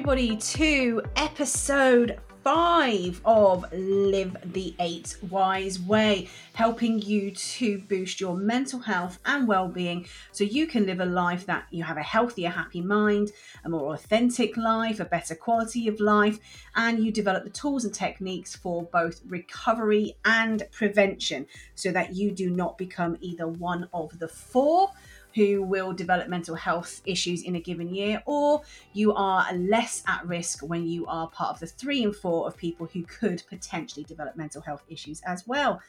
everybody, to episode five of Live the Eight Wise Way, helping you to boost your mental health and well being so you can live a life that you have a healthier, happy mind, a more authentic life, a better quality of life, and you develop the tools and techniques for both recovery and prevention so that you do not become either one of the four who will develop mental health issues in a given year, or you are less at risk when you are part of the three and four of people who could potentially develop mental health issues as well.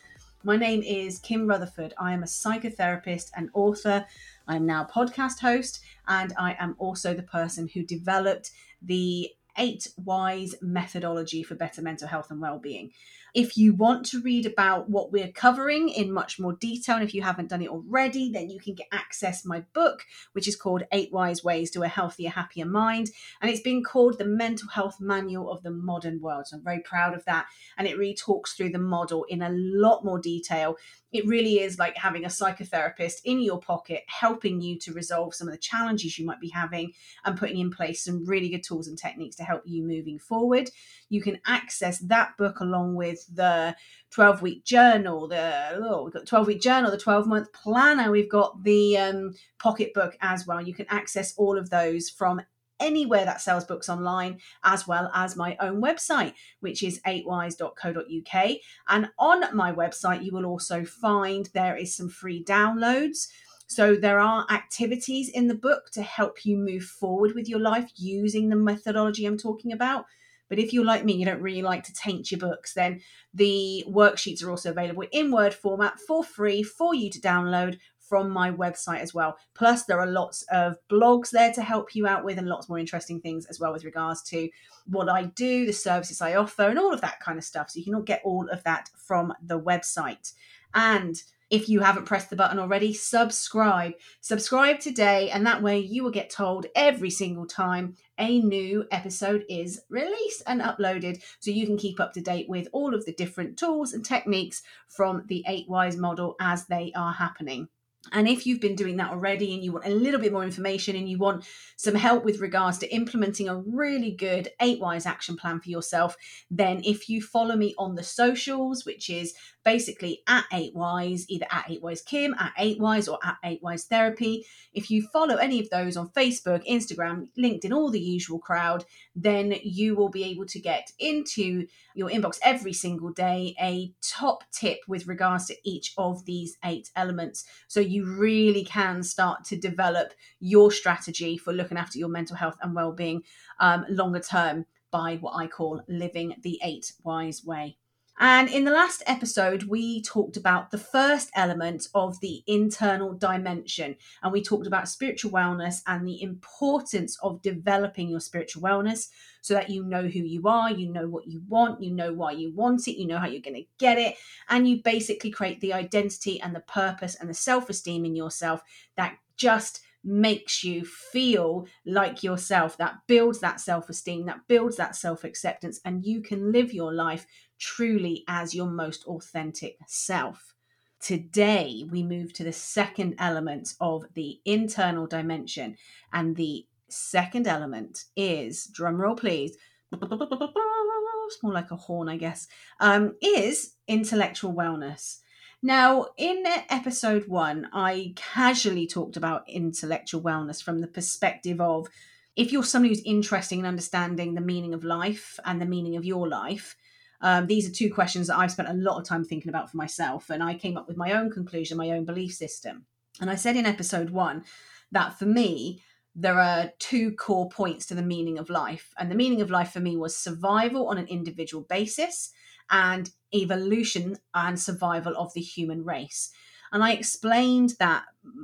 My name is Kim Rutherford. I am a psychotherapist and author. I'm now podcast host, and I am also the person who developed the eight wise methodology for better mental health and well-being if you want to read about what we're covering in much more detail, and if you haven't done it already, then you can get access my book, which is called Eight Wise Ways to a Healthier, Happier Mind. And it's been called the Mental Health Manual of the Modern World. So I'm very proud of that. And it really talks through the model in a lot more detail it really is like having a psychotherapist in your pocket helping you to resolve some of the challenges you might be having and putting in place some really good tools and techniques to help you moving forward you can access that book along with the 12 week journal the oh, we've got 12 week journal the 12 month planner we've got the um, pocket book as well you can access all of those from anywhere that sells books online, as well as my own website, which is 8wise.co.uk. And on my website, you will also find there is some free downloads. So there are activities in the book to help you move forward with your life using the methodology I'm talking about. But if you're like me, you don't really like to taint your books, then the worksheets are also available in Word format for free for you to download from my website as well. Plus, there are lots of blogs there to help you out with and lots more interesting things as well with regards to what I do, the services I offer, and all of that kind of stuff. So you can all get all of that from the website. And if you haven't pressed the button already, subscribe. Subscribe today, and that way you will get told every single time a new episode is released and uploaded so you can keep up to date with all of the different tools and techniques from the 8 Wise model as they are happening. And if you've been doing that already and you want a little bit more information and you want some help with regards to implementing a really good eight wise action plan for yourself, then if you follow me on the socials, which is basically at 8wise, either at 8wise Kim, at 8wise, or at 8wise Therapy. If you follow any of those on Facebook, Instagram, LinkedIn, all the usual crowd, then you will be able to get into your inbox every single day a top tip with regards to each of these eight elements. So you really can start to develop your strategy for looking after your mental health and well-being um, longer term by what I call living the eight wise way. And in the last episode, we talked about the first element of the internal dimension. And we talked about spiritual wellness and the importance of developing your spiritual wellness so that you know who you are, you know what you want, you know why you want it, you know how you're going to get it. And you basically create the identity and the purpose and the self esteem in yourself that just makes you feel like yourself, that builds that self esteem, that builds that self acceptance, and you can live your life truly as your most authentic self. Today, we move to the second element of the internal dimension, and the second element is drumroll, please. It's more like a horn, I guess. Um, is intellectual wellness. Now, in episode one, I casually talked about intellectual wellness from the perspective of if you're somebody who's interested in understanding the meaning of life and the meaning of your life, um, these are two questions that I've spent a lot of time thinking about for myself. And I came up with my own conclusion, my own belief system. And I said in episode one that for me, there are two core points to the meaning of life. And the meaning of life for me was survival on an individual basis and evolution and survival of the human race. And I explained that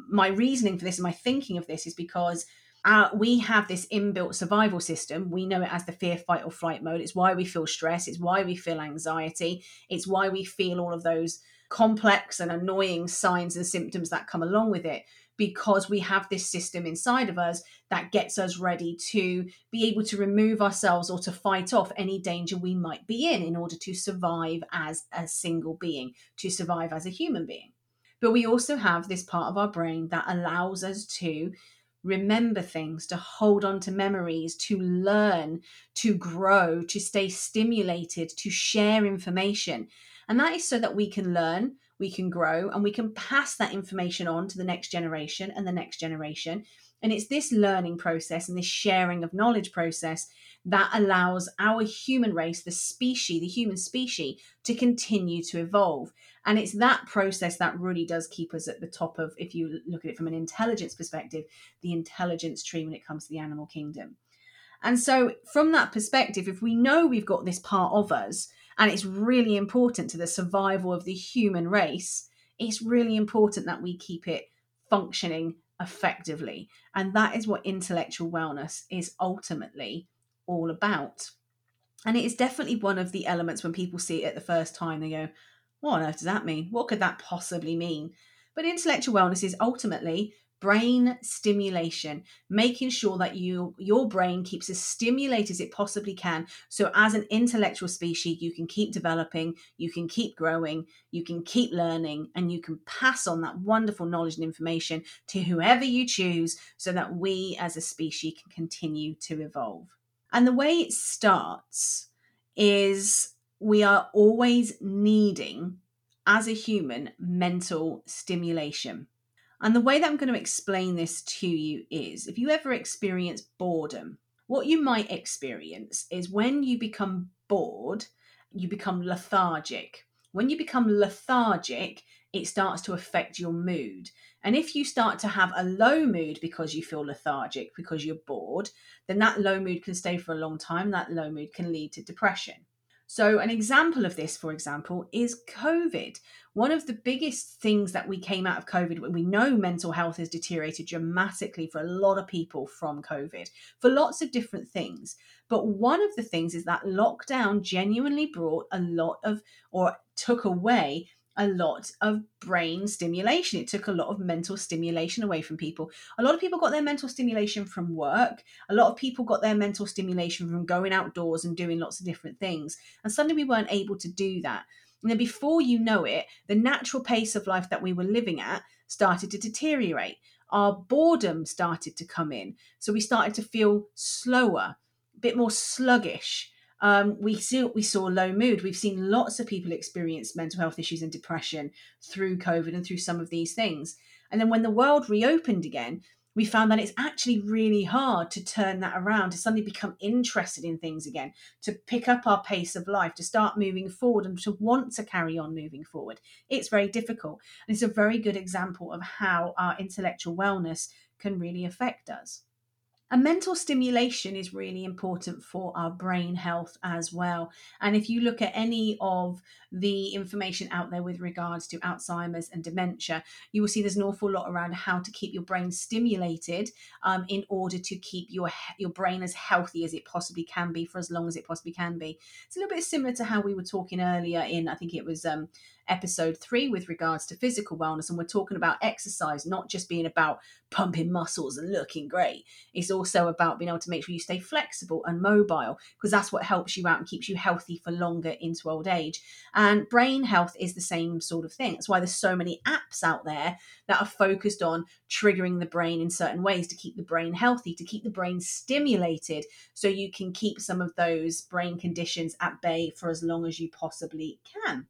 my reasoning for this and my thinking of this is because uh, we have this inbuilt survival system. We know it as the fear, fight, or flight mode. It's why we feel stress. It's why we feel anxiety. It's why we feel all of those complex and annoying signs and symptoms that come along with it because we have this system inside of us that gets us ready to be able to remove ourselves or to fight off any danger we might be in in order to survive as a single being, to survive as a human being. But we also have this part of our brain that allows us to remember things, to hold on to memories, to learn, to grow, to stay stimulated, to share information. And that is so that we can learn, we can grow, and we can pass that information on to the next generation and the next generation. And it's this learning process and this sharing of knowledge process that allows our human race, the species, the human species, to continue to evolve. And it's that process that really does keep us at the top of, if you look at it from an intelligence perspective, the intelligence tree when it comes to the animal kingdom. And so, from that perspective, if we know we've got this part of us and it's really important to the survival of the human race, it's really important that we keep it functioning effectively. And that is what intellectual wellness is ultimately all about. And it is definitely one of the elements when people see it at the first time, they go, What on earth does that mean? What could that possibly mean? But intellectual wellness is ultimately brain stimulation making sure that you your brain keeps as stimulated as it possibly can. So as an intellectual species you can keep developing you can keep growing you can keep learning and you can pass on that wonderful knowledge and information to whoever you choose so that we as a species can continue to evolve. And the way it starts is we are always needing as a human mental stimulation and the way that I'm going to explain this to you is if you ever experience boredom, what you might experience is when you become bored, you become lethargic. When you become lethargic, it starts to affect your mood. And if you start to have a low mood because you feel lethargic, because you're bored, then that low mood can stay for a long time. That low mood can lead to depression. So, an example of this, for example, is COVID. One of the biggest things that we came out of COVID, we know mental health has deteriorated dramatically for a lot of people from COVID for lots of different things. But one of the things is that lockdown genuinely brought a lot of, or took away a lot of brain stimulation. It took a lot of mental stimulation away from people. A lot of people got their mental stimulation from work. A lot of people got their mental stimulation from going outdoors and doing lots of different things. And suddenly we weren't able to do that. And then before you know it, the natural pace of life that we were living at started to deteriorate. Our boredom started to come in. So we started to feel slower, a bit more sluggish um, we see we saw low mood. We've seen lots of people experience mental health issues and depression through COVID and through some of these things. And then when the world reopened again, we found that it's actually really hard to turn that around, to suddenly become interested in things again, to pick up our pace of life, to start moving forward and to want to carry on moving forward. It's very difficult. And it's a very good example of how our intellectual wellness can really affect us. And mental stimulation is really important for our brain health as well. And if you look at any of the information out there with regards to Alzheimer's and dementia, you will see there's an awful lot around how to keep your brain stimulated um, in order to keep your your brain as healthy as it possibly can be for as long as it possibly can be. It's a little bit similar to how we were talking earlier in, I think it was um, episode three with regards to physical wellness. And we're talking about exercise, not just being about pumping muscles and looking great. It's also about being able to make sure you stay flexible and mobile because that's what helps you out and keeps you healthy for longer into old age. And brain health is the same sort of thing. That's why there's so many apps out there that are focused on triggering the brain in certain ways to keep the brain healthy, to keep the brain stimulated, so you can keep some of those brain conditions at bay for as long as you possibly can.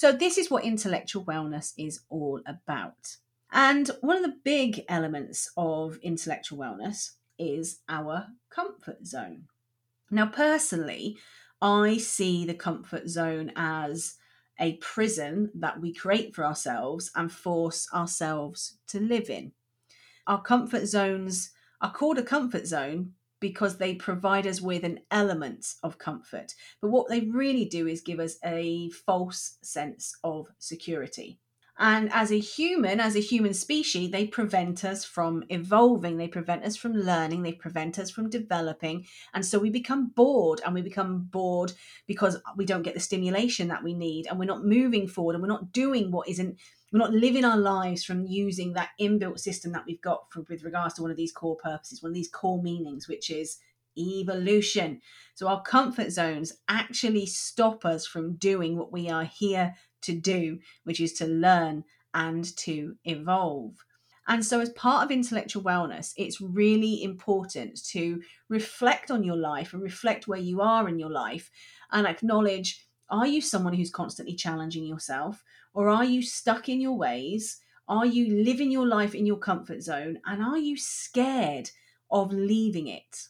So, this is what intellectual wellness is all about. And one of the big elements of intellectual wellness is our comfort zone. Now, personally, I see the comfort zone as a prison that we create for ourselves and force ourselves to live in. Our comfort zones are called a comfort zone because they provide us with an element of comfort. But what they really do is give us a false sense of security. And as a human, as a human species, they prevent us from evolving, they prevent us from learning, they prevent us from developing. And so we become bored, and we become bored because we don't get the stimulation that we need, and we're not moving forward, and we're not doing what isn't we're not living our lives from using that inbuilt system that we've got for, with regards to one of these core purposes, one of these core meanings, which is evolution. So our comfort zones actually stop us from doing what we are here to do, which is to learn and to evolve. And so, as part of intellectual wellness, it's really important to reflect on your life and reflect where you are in your life and acknowledge are you someone who's constantly challenging yourself, or are you stuck in your ways? Are you living your life in your comfort zone? And are you scared of leaving it?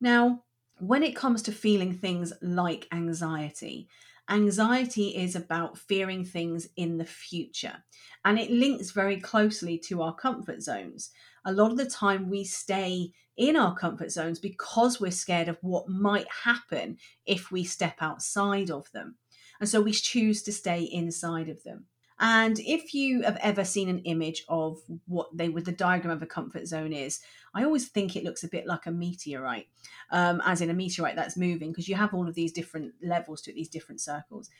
Now, when it comes to feeling things like anxiety, anxiety is about fearing things in the future and it links very closely to our comfort zones. A lot of the time, we stay in our comfort zones because we're scared of what might happen if we step outside of them. And so we choose to stay inside of them. And if you have ever seen an image of what they would the diagram of a comfort zone is, I always think it looks a bit like a meteorite, um, as in a meteorite that's moving, because you have all of these different levels to it, these different circles.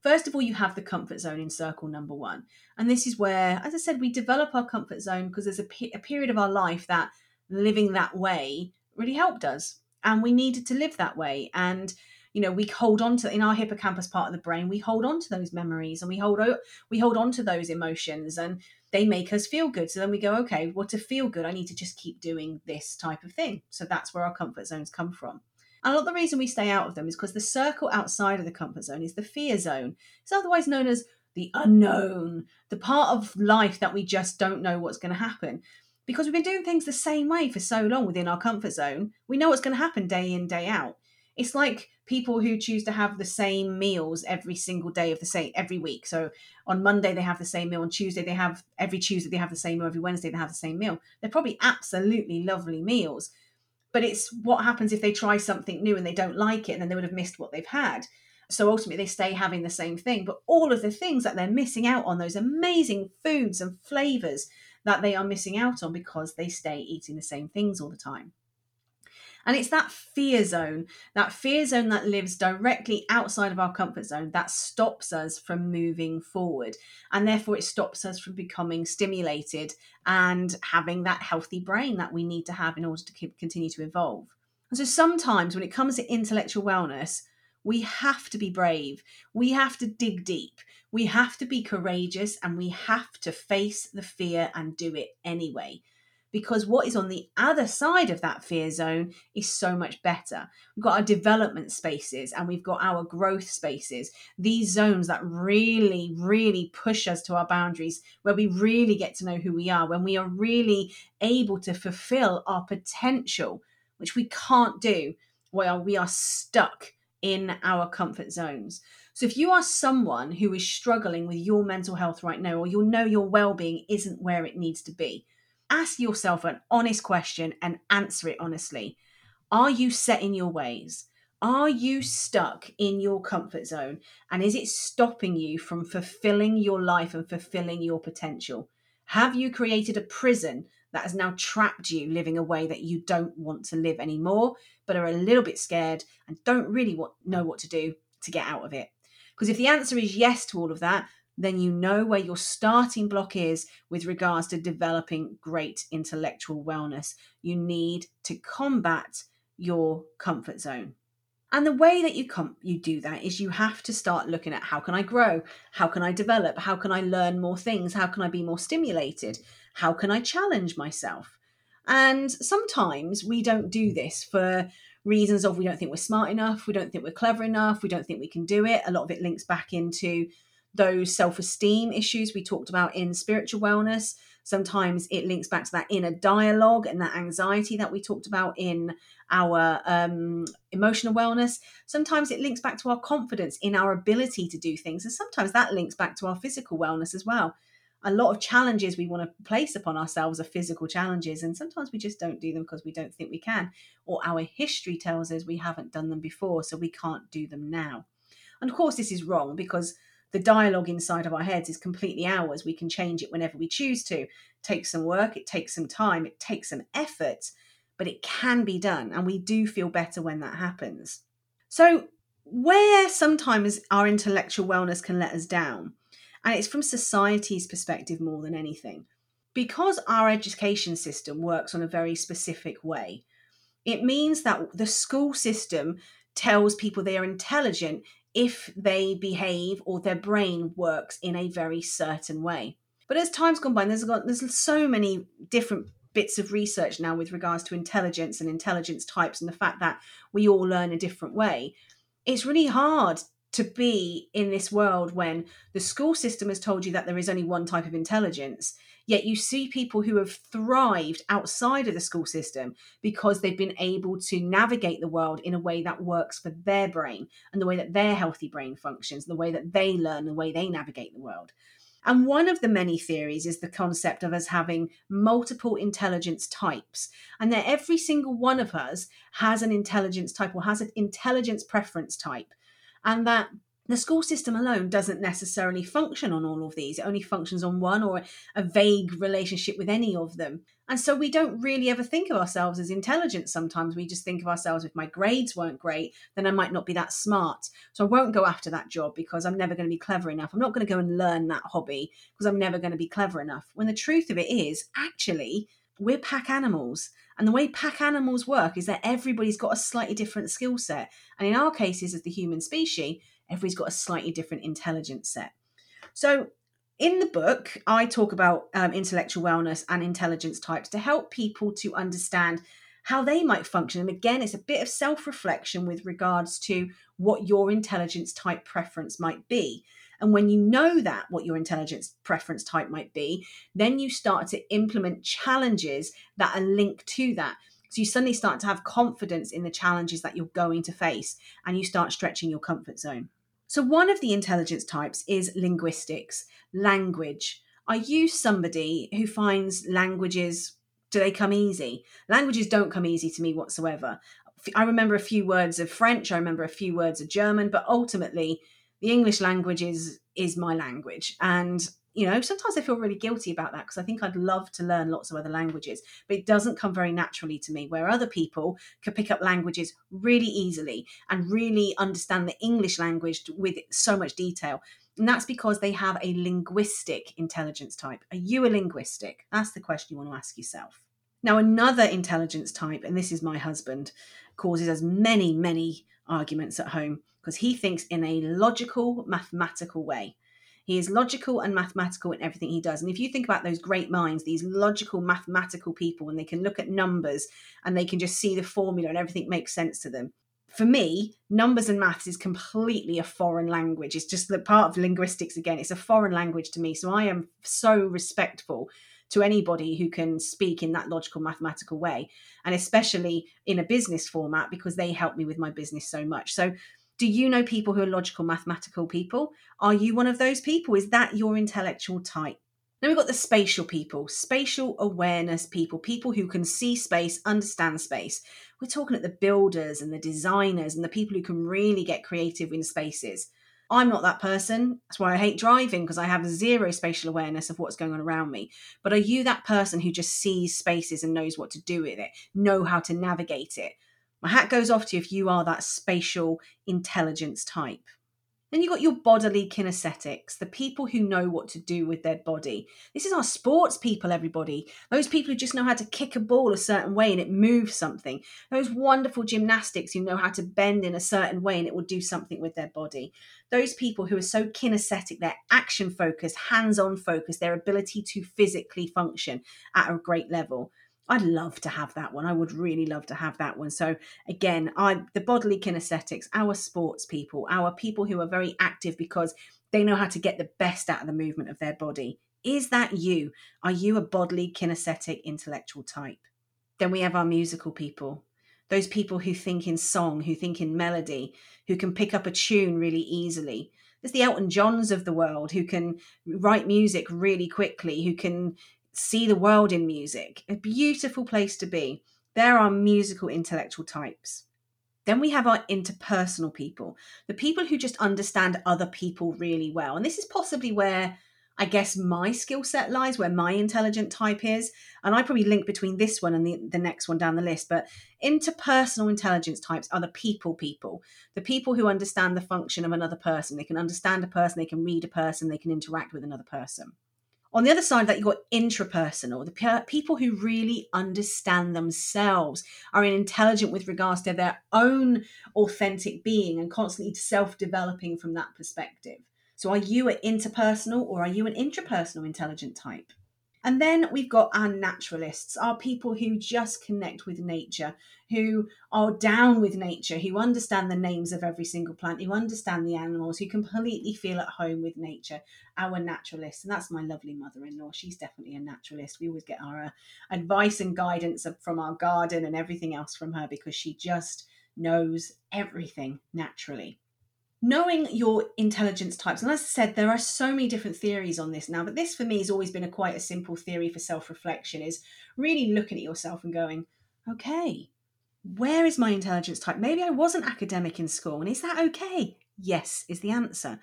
First of all, you have the comfort zone in circle number one. And this is where, as I said, we develop our comfort zone because there's a, pe- a period of our life that living that way really helped us. And we needed to live that way. And you know we hold on to in our hippocampus part of the brain we hold on to those memories and we hold we hold on to those emotions and they make us feel good. So then we go okay well to feel good i need to just keep doing this type of thing. So that's where our comfort zones come from. And a lot of the reason we stay out of them is because the circle outside of the comfort zone is the fear zone. It's otherwise known as the unknown the part of life that we just don't know what's going to happen. Because we've been doing things the same way for so long within our comfort zone we know what's going to happen day in day out. It's like people who choose to have the same meals every single day of the same every week. So on Monday they have the same meal, on Tuesday they have every Tuesday they have the same meal, every Wednesday they have the same meal. They're probably absolutely lovely meals. But it's what happens if they try something new and they don't like it and then they would have missed what they've had. So ultimately they stay having the same thing. But all of the things that they're missing out on, those amazing foods and flavors that they are missing out on because they stay eating the same things all the time. And it's that fear zone, that fear zone that lives directly outside of our comfort zone that stops us from moving forward. And therefore, it stops us from becoming stimulated and having that healthy brain that we need to have in order to keep, continue to evolve. And so sometimes when it comes to intellectual wellness, we have to be brave. We have to dig deep. We have to be courageous and we have to face the fear and do it anyway because what is on the other side of that fear zone is so much better. We've got our development spaces and we've got our growth spaces, these zones that really, really push us to our boundaries, where we really get to know who we are, when we are really able to fulfill our potential, which we can't do while we are stuck in our comfort zones. So if you are someone who is struggling with your mental health right now, or you know your well-being isn't where it needs to be, ask yourself an honest question and answer it honestly. Are you set in your ways? Are you stuck in your comfort zone? And is it stopping you from fulfilling your life and fulfilling your potential? Have you created a prison that has now trapped you living a way that you don't want to live anymore, but are a little bit scared and don't really want, know what to do to get out of it? Because if the answer is yes to all of that, then you know where your starting block is with regards to developing great intellectual wellness. You need to combat your comfort zone. And the way that you com- you do that is you have to start looking at how can I grow? How can I develop? How can I learn more things? How can I be more stimulated? How can I challenge myself? And sometimes we don't do this for reasons of we don't think we're smart enough, we don't think we're clever enough, we don't think we can do it. A lot of it links back into those self esteem issues we talked about in spiritual wellness. Sometimes it links back to that inner dialogue and that anxiety that we talked about in our um, emotional wellness. Sometimes it links back to our confidence in our ability to do things. And sometimes that links back to our physical wellness as well. A lot of challenges we want to place upon ourselves are physical challenges, and sometimes we just don't do them because we don't think we can, or our history tells us we haven't done them before, so we can't do them now. And of course, this is wrong because the dialogue inside of our heads is completely ours. We can change it whenever we choose to. It takes some work, it takes some time, it takes some effort, but it can be done. And we do feel better when that happens. So, where sometimes our intellectual wellness can let us down, and it's from society's perspective more than anything, because our education system works on a very specific way, it means that the school system tells people they are intelligent if they behave or their brain works in a very certain way. But as time's gone by, there's got there's so many different bits of research now with regards to intelligence and intelligence types and the fact that we all learn a different way. It's really hard to be in this world when the school system has told you that there is only one type of intelligence yet you see people who have thrived outside of the school system because they've been able to navigate the world in a way that works for their brain and the way that their healthy brain functions the way that they learn the way they navigate the world and one of the many theories is the concept of us having multiple intelligence types, and that every single one of us has an intelligence type or has an intelligence preference type. And that the school system alone doesn't necessarily function on all of these. It only functions on one or a vague relationship with any of them. And so we don't really ever think of ourselves as intelligent sometimes. We just think of ourselves if my grades weren't great, then I might not be that smart. So I won't go after that job because I'm never going to be clever enough. I'm not going to go and learn that hobby because I'm never going to be clever enough. When the truth of it is, actually, we're pack animals. And the way pack animals work is that everybody's got a slightly different skill set. And in our cases, as the human species, everybody's got a slightly different intelligence set. So, in the book, I talk about um, intellectual wellness and intelligence types to help people to understand how they might function. And again, it's a bit of self reflection with regards to what your intelligence type preference might be. And when you know that, what your intelligence preference type might be, then you start to implement challenges that are linked to that. So you suddenly start to have confidence in the challenges that you're going to face and you start stretching your comfort zone. So, one of the intelligence types is linguistics, language. Are you somebody who finds languages, do they come easy? Languages don't come easy to me whatsoever. I remember a few words of French, I remember a few words of German, but ultimately, the English language is, is my language. And you know, sometimes I feel really guilty about that because I think I'd love to learn lots of other languages, but it doesn't come very naturally to me. Where other people could pick up languages really easily and really understand the English language with so much detail. And that's because they have a linguistic intelligence type. Are you a linguistic? That's the question you want to ask yourself. Now, another intelligence type, and this is my husband, causes us many, many arguments at home because he thinks in a logical, mathematical way. He is logical and mathematical in everything he does. And if you think about those great minds, these logical, mathematical people, and they can look at numbers and they can just see the formula and everything makes sense to them. For me, numbers and maths is completely a foreign language. It's just the part of linguistics again. It's a foreign language to me. So I am so respectful to anybody who can speak in that logical mathematical way and especially in a business format because they help me with my business so much so do you know people who are logical, mathematical people? Are you one of those people? Is that your intellectual type? Then we've got the spatial people, spatial awareness people, people who can see space, understand space. We're talking at the builders and the designers and the people who can really get creative in spaces. I'm not that person. That's why I hate driving because I have zero spatial awareness of what's going on around me. But are you that person who just sees spaces and knows what to do with it, know how to navigate it? My hat goes off to you if you are that spatial intelligence type. Then you've got your bodily kinesthetics, the people who know what to do with their body. This is our sports people, everybody. Those people who just know how to kick a ball a certain way and it moves something. Those wonderful gymnastics who know how to bend in a certain way and it will do something with their body. Those people who are so kinesthetic, they're action focused, hands on focused, their ability to physically function at a great level. I'd love to have that one. I would really love to have that one. So again, I the bodily kinesthetics, our sports people, our people who are very active because they know how to get the best out of the movement of their body. Is that you? Are you a bodily kinesthetic intellectual type? Then we have our musical people. Those people who think in song, who think in melody, who can pick up a tune really easily. There's the Elton Johns of the world who can write music really quickly, who can see the world in music. A beautiful place to be. There are musical intellectual types. Then we have our interpersonal people, the people who just understand other people really well. And this is possibly where I guess my skill set lies, where my intelligent type is. And I probably link between this one and the, the next one down the list. But interpersonal intelligence types are the people people, the people who understand the function of another person. They can understand a person, they can read a person, they can interact with another person. On the other side of that, you've got intrapersonal, the pe- people who really understand themselves, are intelligent with regards to their own authentic being and constantly self developing from that perspective. So, are you an interpersonal or are you an intrapersonal intelligent type? And then we've got our naturalists, our people who just connect with nature, who are down with nature, who understand the names of every single plant, who understand the animals, who completely feel at home with nature, our naturalists. And that's my lovely mother in law. She's definitely a naturalist. We always get our uh, advice and guidance from our garden and everything else from her because she just knows everything naturally knowing your intelligence types and as i said there are so many different theories on this now but this for me has always been a quite a simple theory for self-reflection is really looking at yourself and going okay where is my intelligence type? Maybe i wasn't academic in school and is that okay? Yes is the answer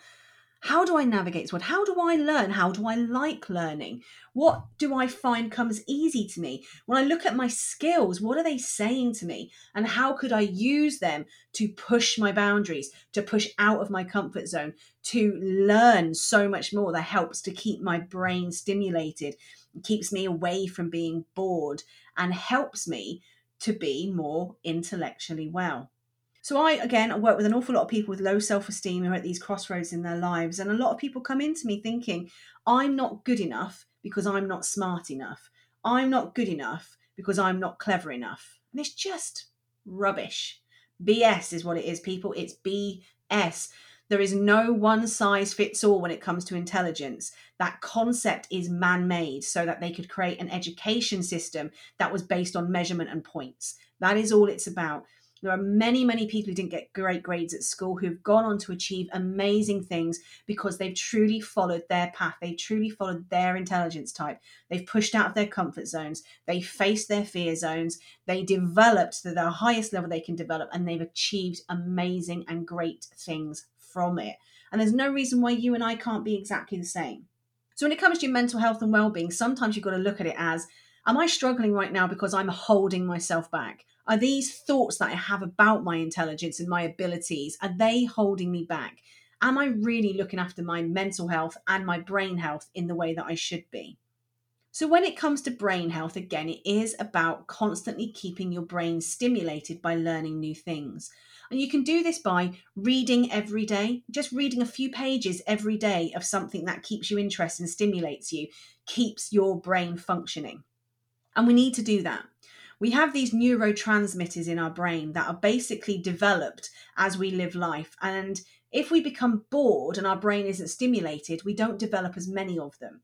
how do I navigate this world? How do I learn? How do I like learning? What do I find comes easy to me? When I look at my skills, what are they saying to me? And how could I use them to push my boundaries, to push out of my comfort zone, to learn so much more that helps to keep my brain stimulated, keeps me away from being bored, and helps me to be more intellectually well? So I again I work with an awful lot of people with low self-esteem who are at these crossroads in their lives and a lot of people come into me thinking I'm not good enough because I'm not smart enough. I'm not good enough because I'm not clever enough. And it's just rubbish. BS is what it is people. It's BS. There is no one size fits all when it comes to intelligence. That concept is man made so that they could create an education system that was based on measurement and points. That is all it's about. There are many, many people who didn't get great grades at school who've gone on to achieve amazing things because they've truly followed their path. They've truly followed their intelligence type. They've pushed out of their comfort zones. They faced their fear zones. They developed to the highest level they can develop and they've achieved amazing and great things from it. And there's no reason why you and I can't be exactly the same. So when it comes to your mental health and well-being, sometimes you've got to look at it as am I struggling right now because I'm holding myself back? Are these thoughts that I have about my intelligence and my abilities, are they holding me back? Am I really looking after my mental health and my brain health in the way that I should be? So, when it comes to brain health, again, it is about constantly keeping your brain stimulated by learning new things. And you can do this by reading every day, just reading a few pages every day of something that keeps you interested and stimulates you, keeps your brain functioning. And we need to do that we have these neurotransmitters in our brain that are basically developed as we live life. And if we become bored and our brain isn't stimulated, we don't develop as many of them.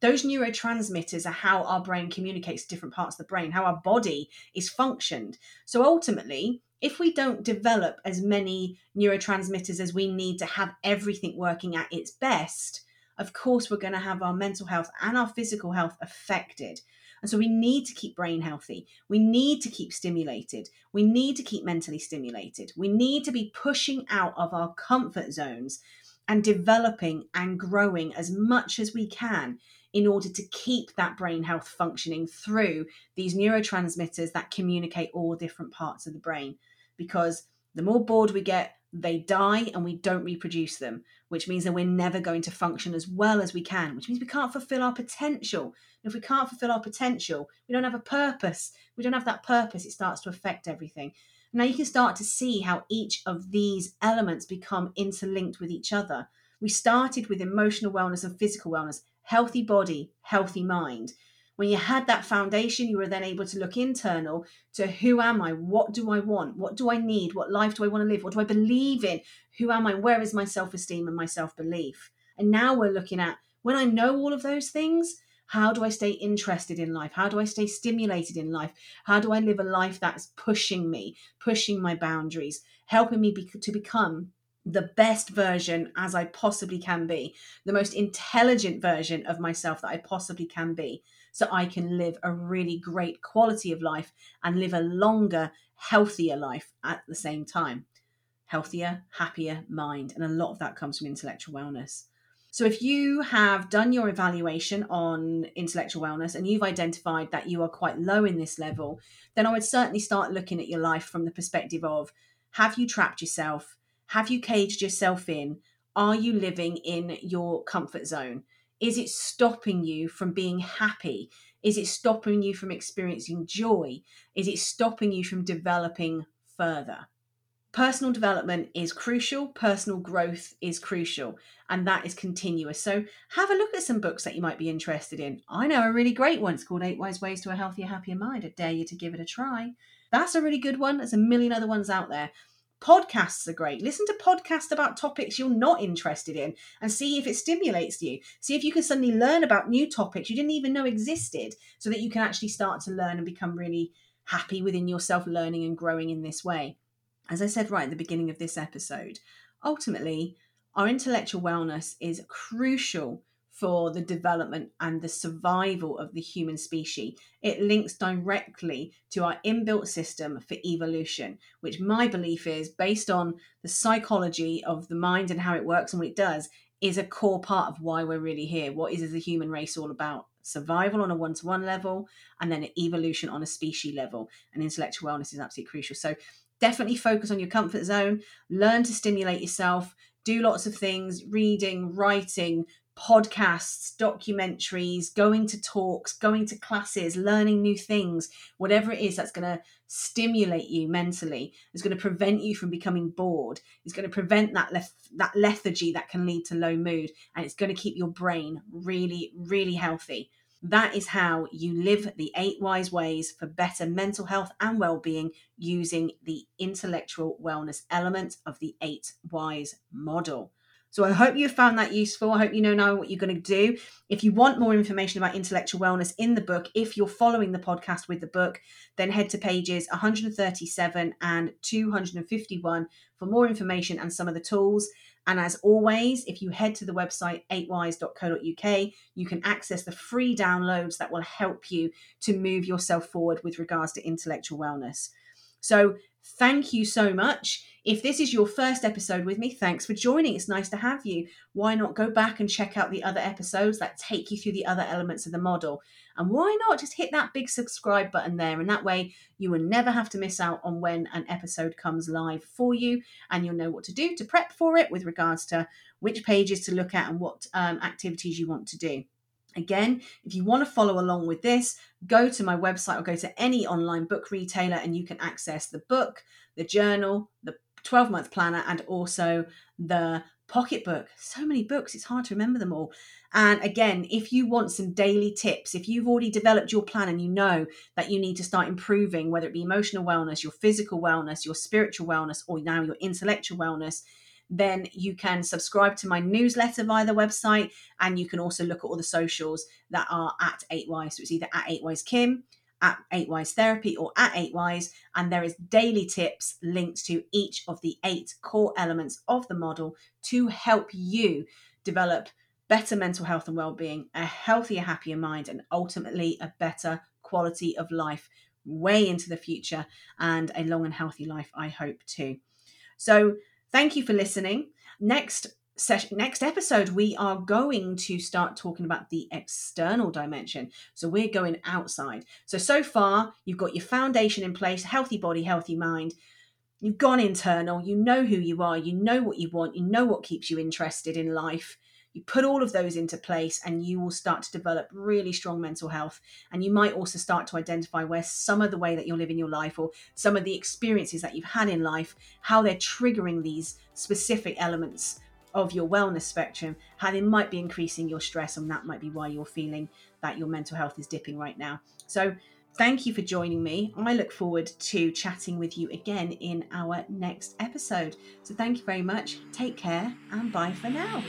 Those neurotransmitters are how our brain communicates to different parts of the brain, how our body is functioned. So ultimately, if we don't develop as many neurotransmitters as we need to have everything working at its best, of course, we're going to have our mental health and our physical health affected. And so we need to keep brain healthy. We need to keep stimulated. We need to keep mentally stimulated. We need to be pushing out of our comfort zones and developing and growing as much as we can in order to keep that brain health functioning through these neurotransmitters that communicate all different parts of the brain. Because the more bored we get, they die and we don't reproduce them, which means that we're never going to function as well as we can, which means we can't fulfill our potential. If we can't fulfill our potential, we don't have a purpose. We don't have that purpose, it starts to affect everything. Now you can start to see how each of these elements become interlinked with each other. We started with emotional wellness and physical wellness, healthy body, healthy mind. When you had that foundation, you were then able to look internal to who am I? What do I want? What do I need? What life do I want to live? What do I believe in? Who am I? Where is my self esteem and my self belief? And now we're looking at when I know all of those things, how do I stay interested in life? How do I stay stimulated in life? How do I live a life that's pushing me, pushing my boundaries, helping me be- to become the best version as I possibly can be, the most intelligent version of myself that I possibly can be? so I can live a really great quality of life and live a longer, healthier life at the same time. Healthier, happier mind. And a lot of that comes from intellectual wellness. So, if you have done your evaluation on intellectual wellness and you've identified that you are quite low in this level, then I would certainly start looking at your life from the perspective of have you trapped yourself? Have you caged yourself in? Are you living in your comfort zone? Is it stopping you from being happy? Is it stopping you from experiencing joy? Is it stopping you from developing further? Personal development is crucial, personal growth is crucial, and that is continuous. So have a look at some books that you might be interested in. I know a really great one. It's called Eight Wise Ways to a Healthier, Happier Mind. I dare you to give it a try. That's a really good one. There's a million other ones out there. Podcasts are great. Listen to podcasts about topics you're not interested in and see if it stimulates you. See if you can suddenly learn about new topics you didn't even know existed so that you can actually start to learn and become really happy within yourself, learning and growing in this way. As I said right at the beginning of this episode, ultimately, our intellectual wellness is crucial for the development and the survival of the human species. It links directly to our inbuilt system for evolution, which my belief is based on the psychology of the mind and how it works and what it does, is a core part of why we're really here. What is the human race all about? Survival on a one to one level, and then evolution on a species level. And intellectual wellness is absolutely crucial. So, definitely focus on your comfort zone, learn to stimulate yourself, do lots of things reading, writing, podcasts, documentaries, going to talks, going to classes, learning new things, whatever it is that's going to stimulate you mentally, is going to prevent you from becoming bored, is going to prevent that leth- that lethargy that can lead to low mood, and it's going to keep your brain really, really healthy. That is how you live the eight wise ways for better mental health and well being using the intellectual wellness element of the eight wise model. So I hope you found that useful. I hope you know now what you're going to do. If you want more information about intellectual wellness in the book, if you're following the podcast with the book, then head to pages 137 and 251 for more information and some of the tools. And as always, if you head to the website 8wise.co.uk, you can access the free downloads that will help you to move yourself forward with regards to intellectual wellness. So, thank you so much. If this is your first episode with me, thanks for joining. It's nice to have you. Why not go back and check out the other episodes that take you through the other elements of the model? And why not just hit that big subscribe button there? And that way, you will never have to miss out on when an episode comes live for you. And you'll know what to do to prep for it with regards to which pages to look at and what um, activities you want to do. Again, if you want to follow along with this, go to my website or go to any online book retailer and you can access the book, the journal, the 12 month planner and also the pocketbook. So many books, it's hard to remember them all. And again, if you want some daily tips, if you've already developed your plan and you know that you need to start improving, whether it be emotional wellness, your physical wellness, your spiritual wellness, or now your intellectual wellness, then you can subscribe to my newsletter via the website. And you can also look at all the socials that are at 8Wise. So it's either at 8Wise Kim at 8wise therapy or at 8wise and there is daily tips linked to each of the eight core elements of the model to help you develop better mental health and well-being a healthier happier mind and ultimately a better quality of life way into the future and a long and healthy life i hope too. So thank you for listening. Next session next episode we are going to start talking about the external dimension. So we're going outside. So so far you've got your foundation in place healthy body healthy mind. You've gone internal. You know who you are. You know what you want. You know what keeps you interested in life. You put all of those into place and you will start to develop really strong mental health. And you might also start to identify where some of the way that you're living your life or some of the experiences that you've had in life how they're triggering these specific elements of your wellness spectrum, how they might be increasing your stress, and that might be why you're feeling that your mental health is dipping right now. So, thank you for joining me. I look forward to chatting with you again in our next episode. So, thank you very much. Take care and bye for now.